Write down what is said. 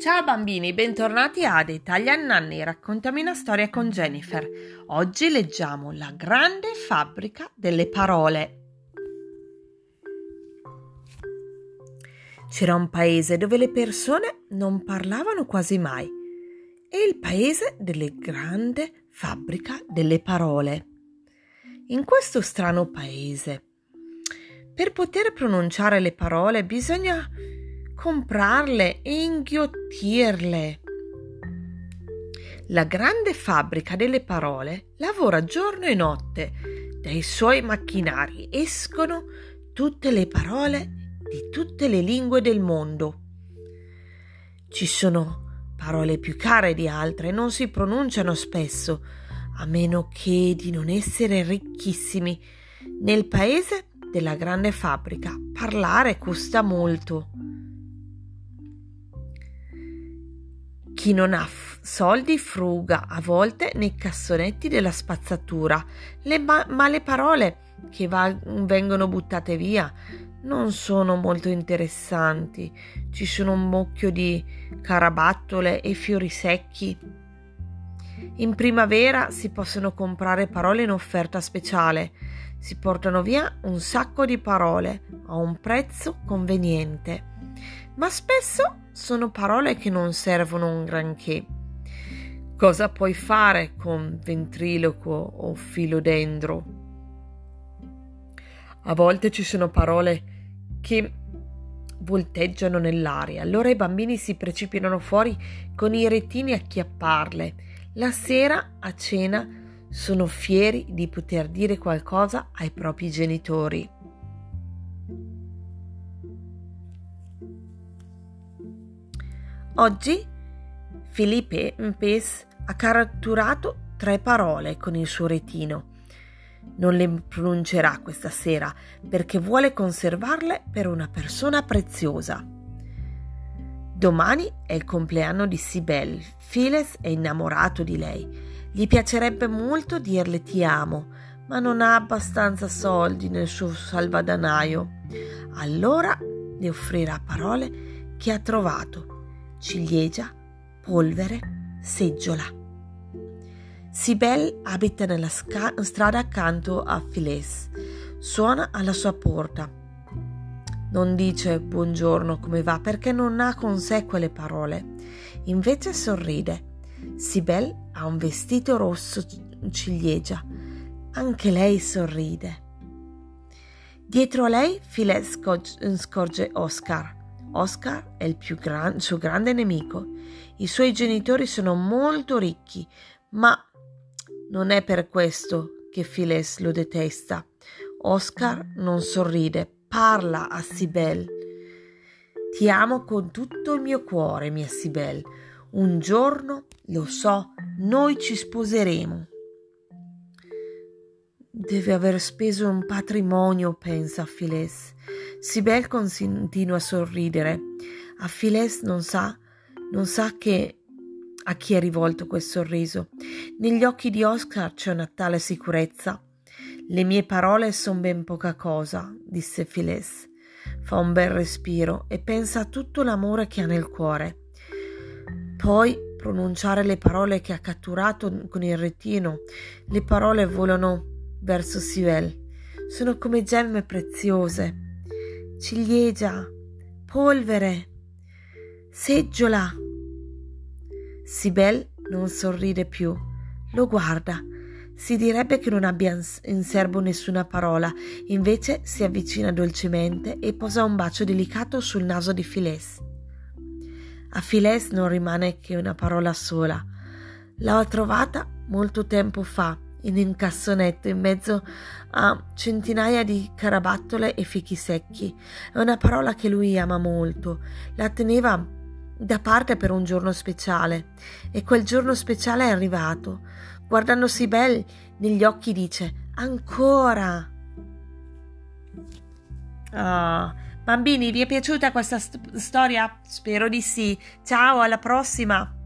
Ciao bambini, bentornati ad Italian Nanny, raccontami una storia con Jennifer. Oggi leggiamo La grande fabbrica delle parole. C'era un paese dove le persone non parlavano quasi mai. È il paese delle grande fabbrica delle parole. In questo strano paese, per poter pronunciare le parole bisogna comprarle e inghiottirle. La grande fabbrica delle parole lavora giorno e notte. Dai suoi macchinari escono tutte le parole di tutte le lingue del mondo. Ci sono parole più care di altre e non si pronunciano spesso, a meno che di non essere ricchissimi. Nel paese della grande fabbrica parlare costa molto. Chi non ha f- soldi fruga a volte nei cassonetti della spazzatura, le ma-, ma le parole che va- vengono buttate via non sono molto interessanti. Ci sono un mucchio di carabattole e fiori secchi. In primavera si possono comprare parole in offerta speciale. Si portano via un sacco di parole a un prezzo conveniente ma spesso sono parole che non servono un granché. Cosa puoi fare con ventriloquo o filodendro? A volte ci sono parole che volteggiano nell'aria, allora i bambini si precipitano fuori con i retini a chiapparle. La sera a cena sono fieri di poter dire qualcosa ai propri genitori. Oggi Filipe Mpes ha catturato tre parole con il suo retino. Non le pronuncerà questa sera perché vuole conservarle per una persona preziosa. Domani è il compleanno di Sibel. Files è innamorato di lei. Gli piacerebbe molto dirle ti amo, ma non ha abbastanza soldi nel suo salvadanaio. Allora le offrirà parole che ha trovato ciliegia, polvere, seggiola. Sibel abita nella sca- strada accanto a Files. Suona alla sua porta. Non dice buongiorno come va perché non ha con sé quelle parole. Invece sorride. Sibel ha un vestito rosso ciliegia. Anche lei sorride. Dietro a lei Files scorge Oscar. Oscar è il gran- suo grande nemico. I suoi genitori sono molto ricchi, ma non è per questo che Files lo detesta. Oscar non sorride, parla a Sibel. Ti amo con tutto il mio cuore, mia Sibel. Un giorno, lo so, noi ci sposeremo. Deve aver speso un patrimonio, pensa Files. Sibel continua a sorridere. Files non sa, non sa che a chi è rivolto quel sorriso. Negli occhi di Oscar c'è una tale sicurezza. Le mie parole sono ben poca cosa, disse Files. Fa un bel respiro e pensa a tutto l'amore che ha nel cuore. Poi pronunciare le parole che ha catturato con il retino. Le parole volano verso Sibel. Sono come gemme preziose ciliegia, polvere, seggiola. Sibel non sorride più, lo guarda. Si direbbe che non abbia in serbo nessuna parola, invece si avvicina dolcemente e posa un bacio delicato sul naso di Files. A Files non rimane che una parola sola. L'ho trovata molto tempo fa in un cassonetto in mezzo a centinaia di carabattole e fichi secchi. È una parola che lui ama molto. La teneva da parte per un giorno speciale e quel giorno speciale è arrivato. Guardando Sibel negli occhi dice ancora. Oh, bambini, vi è piaciuta questa st- storia? Spero di sì. Ciao, alla prossima!